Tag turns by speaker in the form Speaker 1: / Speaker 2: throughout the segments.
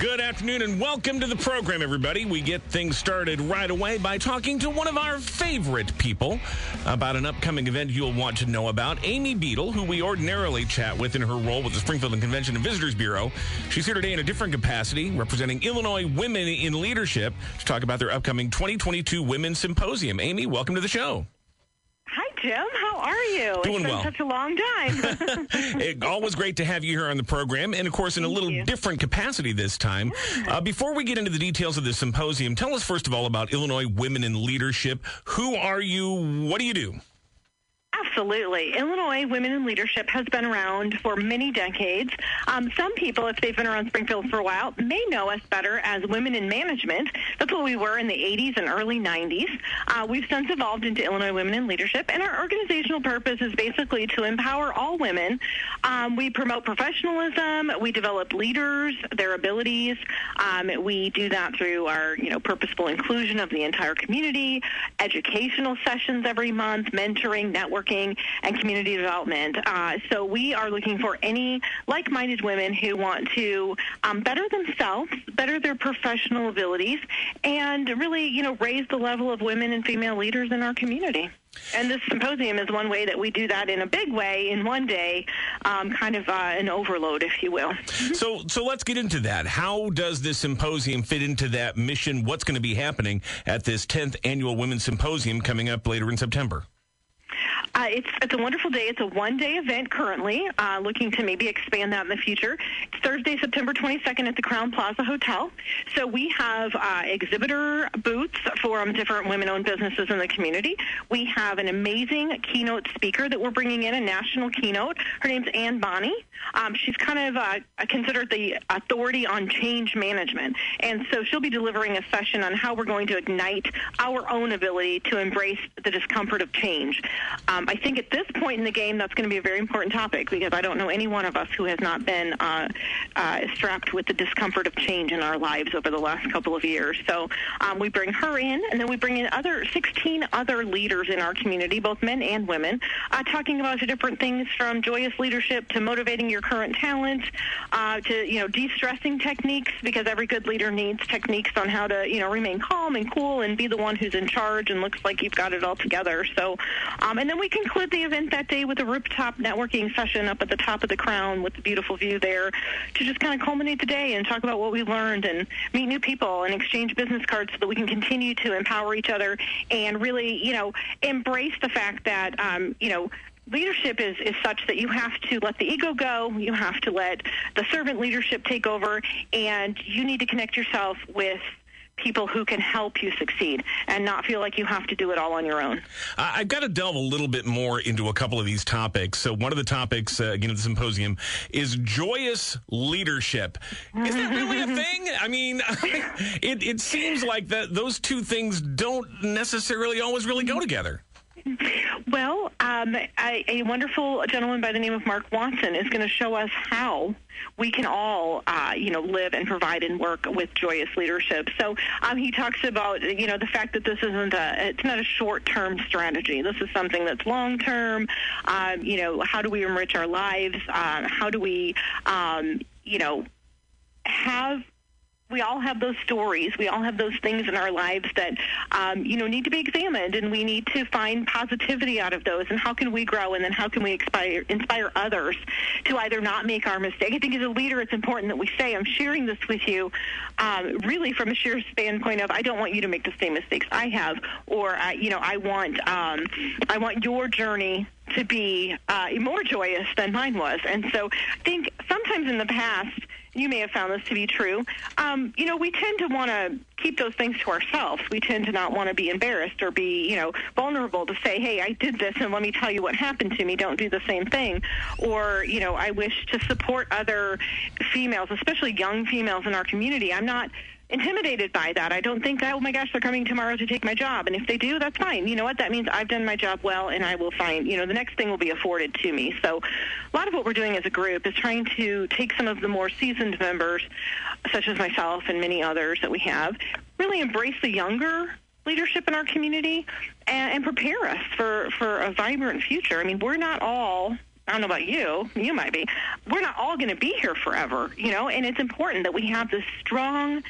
Speaker 1: Good afternoon and welcome to the program, everybody. We get things started right away by talking to one of our favorite people about an upcoming event you'll want to know about. Amy Beadle, who we ordinarily chat with in her role with the Springfield and Convention and Visitors Bureau. She's here today in a different capacity, representing Illinois Women in Leadership to talk about their upcoming 2022 Women's Symposium. Amy, welcome to the show.
Speaker 2: Jim. How are you?
Speaker 1: Doing
Speaker 2: it's been
Speaker 1: well.
Speaker 2: such a long time.
Speaker 1: it, always great to have you here on the program, and of course, in a little
Speaker 2: you.
Speaker 1: different capacity this time. Uh, before we get into the details of the symposium, tell us first of all about Illinois Women in Leadership. Who are you? What do you do?
Speaker 2: Absolutely. Illinois Women in Leadership has been around for many decades. Um, some people, if they've been around Springfield for a while, may know us better as Women in Management. That's what we were in the 80s and early 90s. Uh, we've since evolved into Illinois Women in Leadership, and our organizational purpose is basically to empower all women. Um, we promote professionalism. We develop leaders, their abilities. Um, we do that through our, you know, purposeful inclusion of the entire community, educational sessions every month, mentoring, networking, and community development. Uh, so we are looking for any like-minded women who want to um, better themselves, better their professional abilities, and really, you know, raise the level of women and female leaders in our community. And this symposium is one way that we do that in a big way in one day, um, kind of uh, an overload, if you will.
Speaker 1: So, so let's get into that. How does this symposium fit into that mission? What's going to be happening at this 10th annual Women's Symposium coming up later in September?
Speaker 2: Uh, it's it's a wonderful day. It's a one day event currently. Uh, looking to maybe expand that in the future. It's Thursday, September 22nd at the Crowne Plaza Hotel. So we have uh, exhibitor booths for um, different women-owned businesses in the community. We have an amazing keynote speaker that we're bringing in, a national keynote. Her name's Anne Bonney. Um, she's kind of uh, considered the authority on change management, and so she'll be delivering a session on how we're going to ignite our own ability to embrace the discomfort of change. Um, I think at this point in the game, that's going to be a very important topic because I don't know any one of us who has not been uh, uh, strapped with the discomfort of change in our lives over the last couple of years. So um, we bring her in, and then we bring in other 16 other leaders in our community, both men and women, uh, talking about different things from joyous leadership to motivating your current talent uh, to you know de-stressing techniques because every good leader needs techniques on how to you know remain calm and cool and be the one who's in charge and looks like you've got it all together. So, um, and then we conclude the event that day with a rooftop networking session up at the top of the crown with the beautiful view there to just kind of culminate the day and talk about what we learned and meet new people and exchange business cards so that we can continue to empower each other and really, you know, embrace the fact that, um, you know, leadership is, is such that you have to let the ego go, you have to let the servant leadership take over, and you need to connect yourself with people who can help you succeed and not feel like you have to do it all on your own.
Speaker 1: I- I've got to delve a little bit more into a couple of these topics. So, one of the topics, uh, again, at the symposium is joyous leadership. Is that really a thing? I mean, it, it seems like that those two things don't necessarily always really go together.
Speaker 2: Well, um, a, a wonderful gentleman by the name of Mark Watson is going to show us how we can all, uh, you know, live and provide and work with joyous leadership. So um, he talks about, you know, the fact that this isn't a, it's not a short-term strategy. This is something that's long-term. Um, you know, how do we enrich our lives? Uh, how do we, um, you know, have we all have those stories. We all have those things in our lives that, um, you know, need to be examined, and we need to find positivity out of those. And how can we grow? And then how can we inspire, inspire others to either not make our mistake? I think as a leader, it's important that we say, "I'm sharing this with you," um, really from a sheer standpoint of, I don't want you to make the same mistakes I have, or you know, I want, um, I want your journey to be uh, more joyous than mine was. And so I think sometimes in the past, you may have found this to be true. Um, you know, we tend to want to keep those things to ourselves. We tend to not want to be embarrassed or be, you know, vulnerable to say, hey, I did this and let me tell you what happened to me. Don't do the same thing. Or, you know, I wish to support other females, especially young females in our community. I'm not intimidated by that. I don't think, oh my gosh, they're coming tomorrow to take my job. And if they do, that's fine. You know what? That means I've done my job well and I will find, you know, the next thing will be afforded to me. So a lot of what we're doing as a group is trying to take some of the more seasoned members, such as myself and many others that we have, really embrace the younger leadership in our community and, and prepare us for, for a vibrant future. I mean, we're not all I don't know about you, you might be. We're not all going to be here forever, you know, and it's important that we have this strong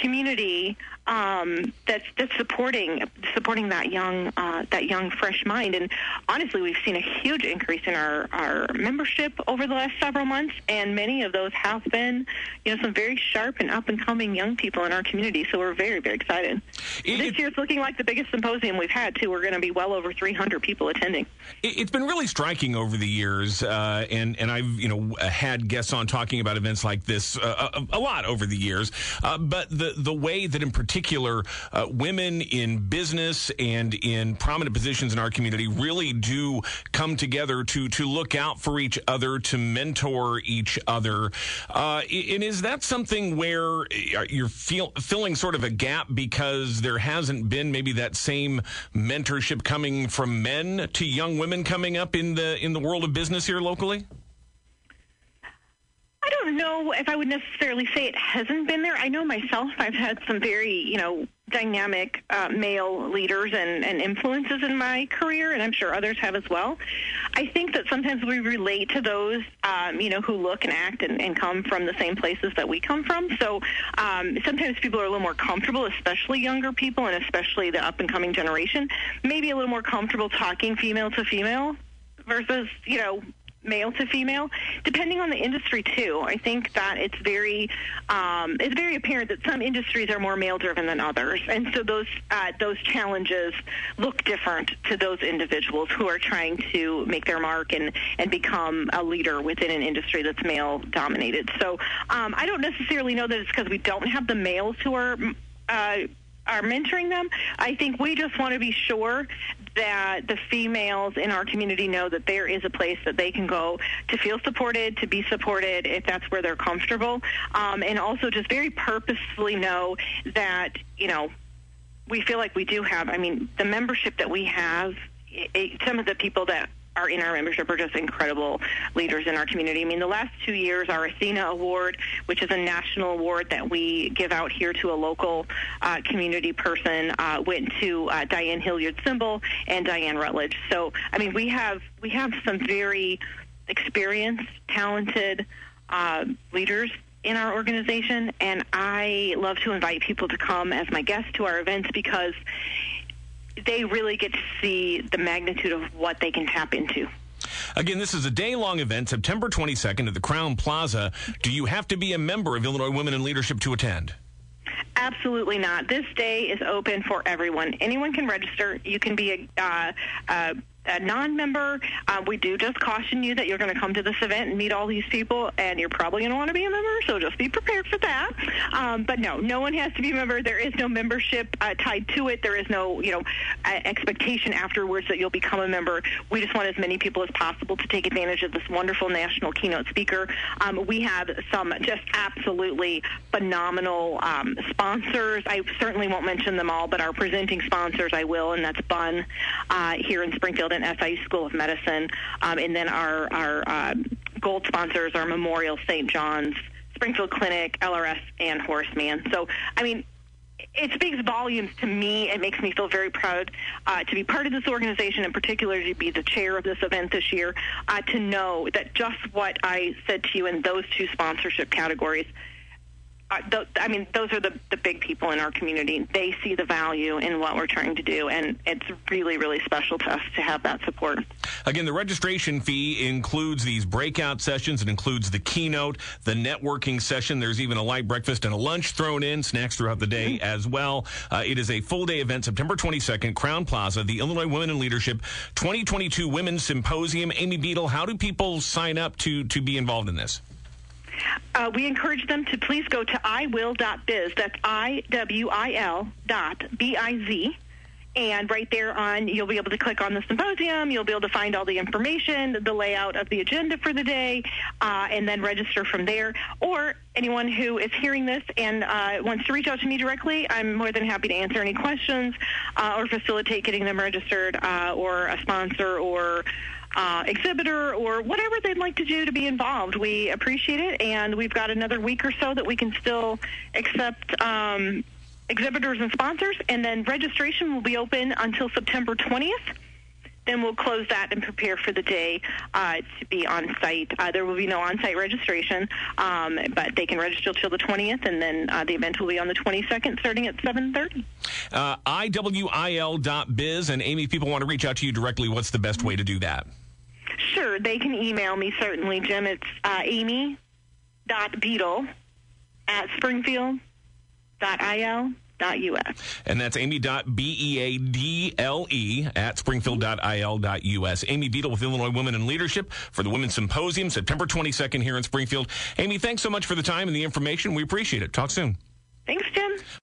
Speaker 2: community um, that's that's supporting supporting that young uh, that young fresh mind. And honestly, we've seen a huge increase in our our membership over the last several months, and many of those have been you know some very sharp and up and coming young people in our community. So we're very very excited. It, this year it's looking like the biggest symposium we've had too. We're going to be well over 300 people attending.
Speaker 1: It, has been really striking over the years, uh, and and I've you know had guests on talking about events like this uh, a, a, lot over the years, uh, but the the way that in particular uh, women in business and in prominent positions in our community really do come together to to look out for each other, to mentor each other. Uh, and is that something where uh, you're feel, filling sort of a gap because there hasn't been maybe that same mentorship coming from men to young women coming up in the in the world of business here locally?
Speaker 2: Know if I would necessarily say it hasn't been there. I know myself, I've had some very, you know, dynamic uh, male leaders and, and influences in my career, and I'm sure others have as well. I think that sometimes we relate to those, um, you know, who look and act and, and come from the same places that we come from. So um, sometimes people are a little more comfortable, especially younger people and especially the up and coming generation, maybe a little more comfortable talking female to female versus, you know, male to female, depending on the industry too. I think that it's very um, it's very apparent that some industries are more male driven than others, and so those uh, those challenges look different to those individuals who are trying to make their mark and and become a leader within an industry that's male dominated. So um, I don't necessarily know that it's because we don't have the males who are. Uh, are mentoring them. I think we just want to be sure that the females in our community know that there is a place that they can go to feel supported, to be supported if that's where they're comfortable, um, and also just very purposefully know that, you know, we feel like we do have, I mean, the membership that we have, it, some of the people that are in our membership are just incredible leaders in our community. I mean, the last two years, our Athena Award, which is a national award that we give out here to a local uh, community person, uh, went to uh, Diane Hilliard Simbel and Diane Rutledge. So, I mean, we have we have some very experienced, talented uh, leaders in our organization, and I love to invite people to come as my guests to our events because they really get to see the magnitude of what they can tap into.
Speaker 1: Again, this is a day long event, September 22nd at the Crowne Plaza. Do you have to be a member of Illinois Women in Leadership to attend?
Speaker 2: Absolutely not. This day is open for everyone. Anyone can register. You can be a, uh, a a non-member, uh, we do just caution you that you're going to come to this event and meet all these people, and you're probably going to want to be a member. So just be prepared for that. Um, but no, no one has to be a member. There is no membership uh, tied to it. There is no, you know, expectation afterwards that you'll become a member. We just want as many people as possible to take advantage of this wonderful national keynote speaker. Um, we have some just absolutely phenomenal um, sponsors. I certainly won't mention them all, but our presenting sponsors I will, and that's Bunn uh, here in Springfield and SIU School of Medicine. Um, and then our, our uh, gold sponsors are Memorial St. John's, Springfield Clinic, LRS, and Horace Mann. So, I mean, it speaks volumes to me. It makes me feel very proud uh, to be part of this organization, in particular to be the chair of this event this year, uh, to know that just what I said to you in those two sponsorship categories – th- I mean, those are the, the big people in our community. They see the value in what we're trying to do, and it's really, really special to us to have that support.
Speaker 1: Again, the registration fee includes these breakout sessions. It includes the keynote, the networking session. There's even a light breakfast and a lunch thrown in, snacks throughout the day mm-hmm. as well. Uh, it is a full day event, September 22nd, Crowne Plaza, the Illinois Women in Leadership 2022 Women's Symposium. Amy Beadle, how do people sign up to, to be involved in this?
Speaker 2: Uh, we encourage them to please go to iwil.biz. That's I-W-I-L dot B-I-Z. And right there on, you'll be able to click on the symposium. You'll be able to find all the information, the layout of the agenda for the day, uh, and then register from there. Or anyone who is hearing this and uh, wants to reach out to me directly, I'm more than happy to answer any questions uh, or facilitate getting them registered uh, or a sponsor or uh, exhibitor or whatever they'd like to do to be involved. We appreciate it, and we've got another week or so that we can still accept um, exhibitors and sponsors, and then registration will be open until September 20th. then we'll close that and prepare for the day uh, to be on site. Uh, there will be no on site registration, um, but they can register till the 20th, and then uh, the event will be on the 22nd starting at 7.30.
Speaker 1: Uh, IWIL.biz, and Amy, people want to reach out to you directly. What's the best way to do that?
Speaker 2: Sure, they can email me, certainly, Jim. It's uh, amy.beadle at springfield dot springfield.il.us.
Speaker 1: And that's amy.beadle at springfield.il.us. Amy Beadle with Illinois Women in Leadership for the Women's Symposium, September 22nd here in Springfield. Amy, thanks so much for the time and the information. We appreciate it. Talk soon.
Speaker 2: Thanks, Jim.